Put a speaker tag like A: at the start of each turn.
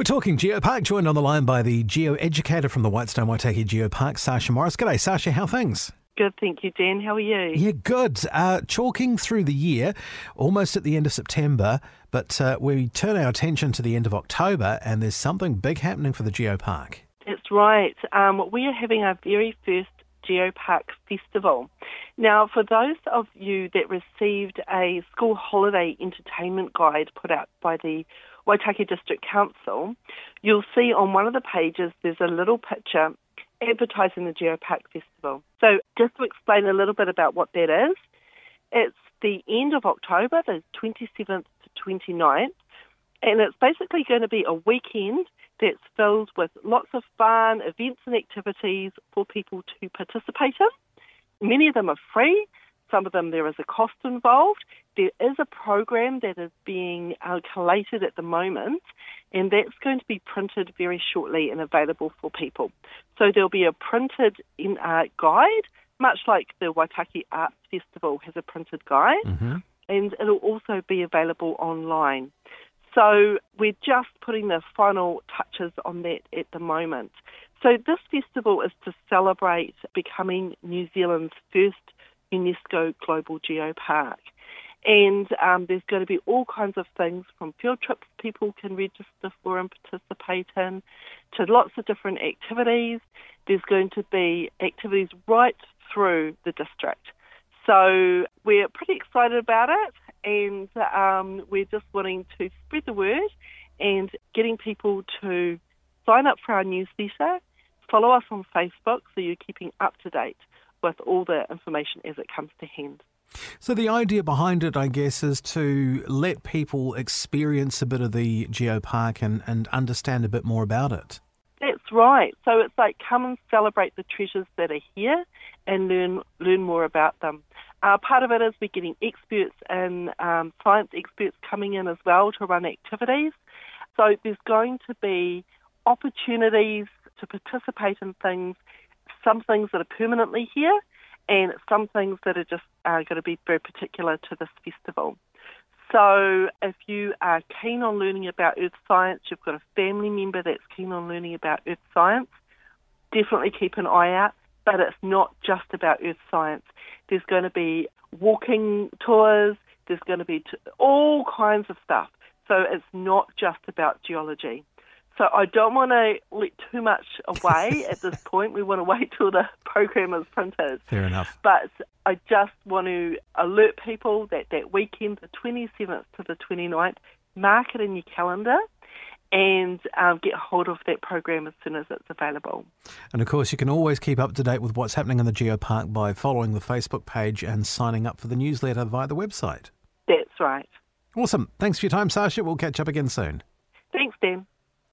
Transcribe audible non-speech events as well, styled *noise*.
A: We're talking Geopark, joined on the line by the geo educator from the Whitestone Waitaki Geopark, Sasha Morris. G'day, Sasha. How things?
B: Good, thank you, Dan. How are you?
A: Yeah, good. Uh, chalking through the year, almost at the end of September, but uh, we turn our attention to the end of October, and there's something big happening for the Geopark.
B: That's right. Um, we are having our very first Geopark Festival. Now, for those of you that received a school holiday entertainment guide put out by the Waitaki District Council, you'll see on one of the pages there's a little picture advertising the Geopark Festival. So, just to explain a little bit about what that is, it's the end of October, the 27th to 29th, and it's basically going to be a weekend that's filled with lots of fun events and activities for people to participate in. Many of them are free, some of them there is a cost involved. There is a program that is being uh, collated at the moment, and that's going to be printed very shortly and available for people. So there'll be a printed in, uh, guide, much like the Waitaki Arts Festival has a printed guide,
A: mm-hmm.
B: and it'll also be available online. So we're just putting the final touches on that at the moment. So this festival is to celebrate becoming New Zealand's first UNESCO Global Geopark. And um, there's going to be all kinds of things from field trips people can register for and participate in to lots of different activities. There's going to be activities right through the district. So we're pretty excited about it and um, we're just wanting to spread the word and getting people to sign up for our newsletter, follow us on Facebook so you're keeping up to date with all the information as it comes to hand.
A: So, the idea behind it, I guess, is to let people experience a bit of the geopark and, and understand a bit more about it.
B: That's right. So, it's like come and celebrate the treasures that are here and learn, learn more about them. Uh, part of it is we're getting experts and um, science experts coming in as well to run activities. So, there's going to be opportunities to participate in things some things that are permanently here and some things that are just uh, going to be very particular to this festival. So, if you are keen on learning about earth science, you've got a family member that's keen on learning about earth science, definitely keep an eye out. But it's not just about earth science. There's going to be walking tours, there's going to be t- all kinds of stuff. So, it's not just about geology. So I don't want to let too much away at this *laughs* point. We want to wait till the *laughs* program is printed.
A: Fair enough.
B: But I just want to alert people that that weekend, the 27th to the 29th, mark it in your calendar and um, get hold of that program as soon as it's available.
A: And of course, you can always keep up to date with what's happening in the Geopark by following the Facebook page and signing up for the newsletter via the website.
B: That's right.
A: Awesome. Thanks for your time, Sasha. We'll catch up again soon.
B: Thanks, Dan.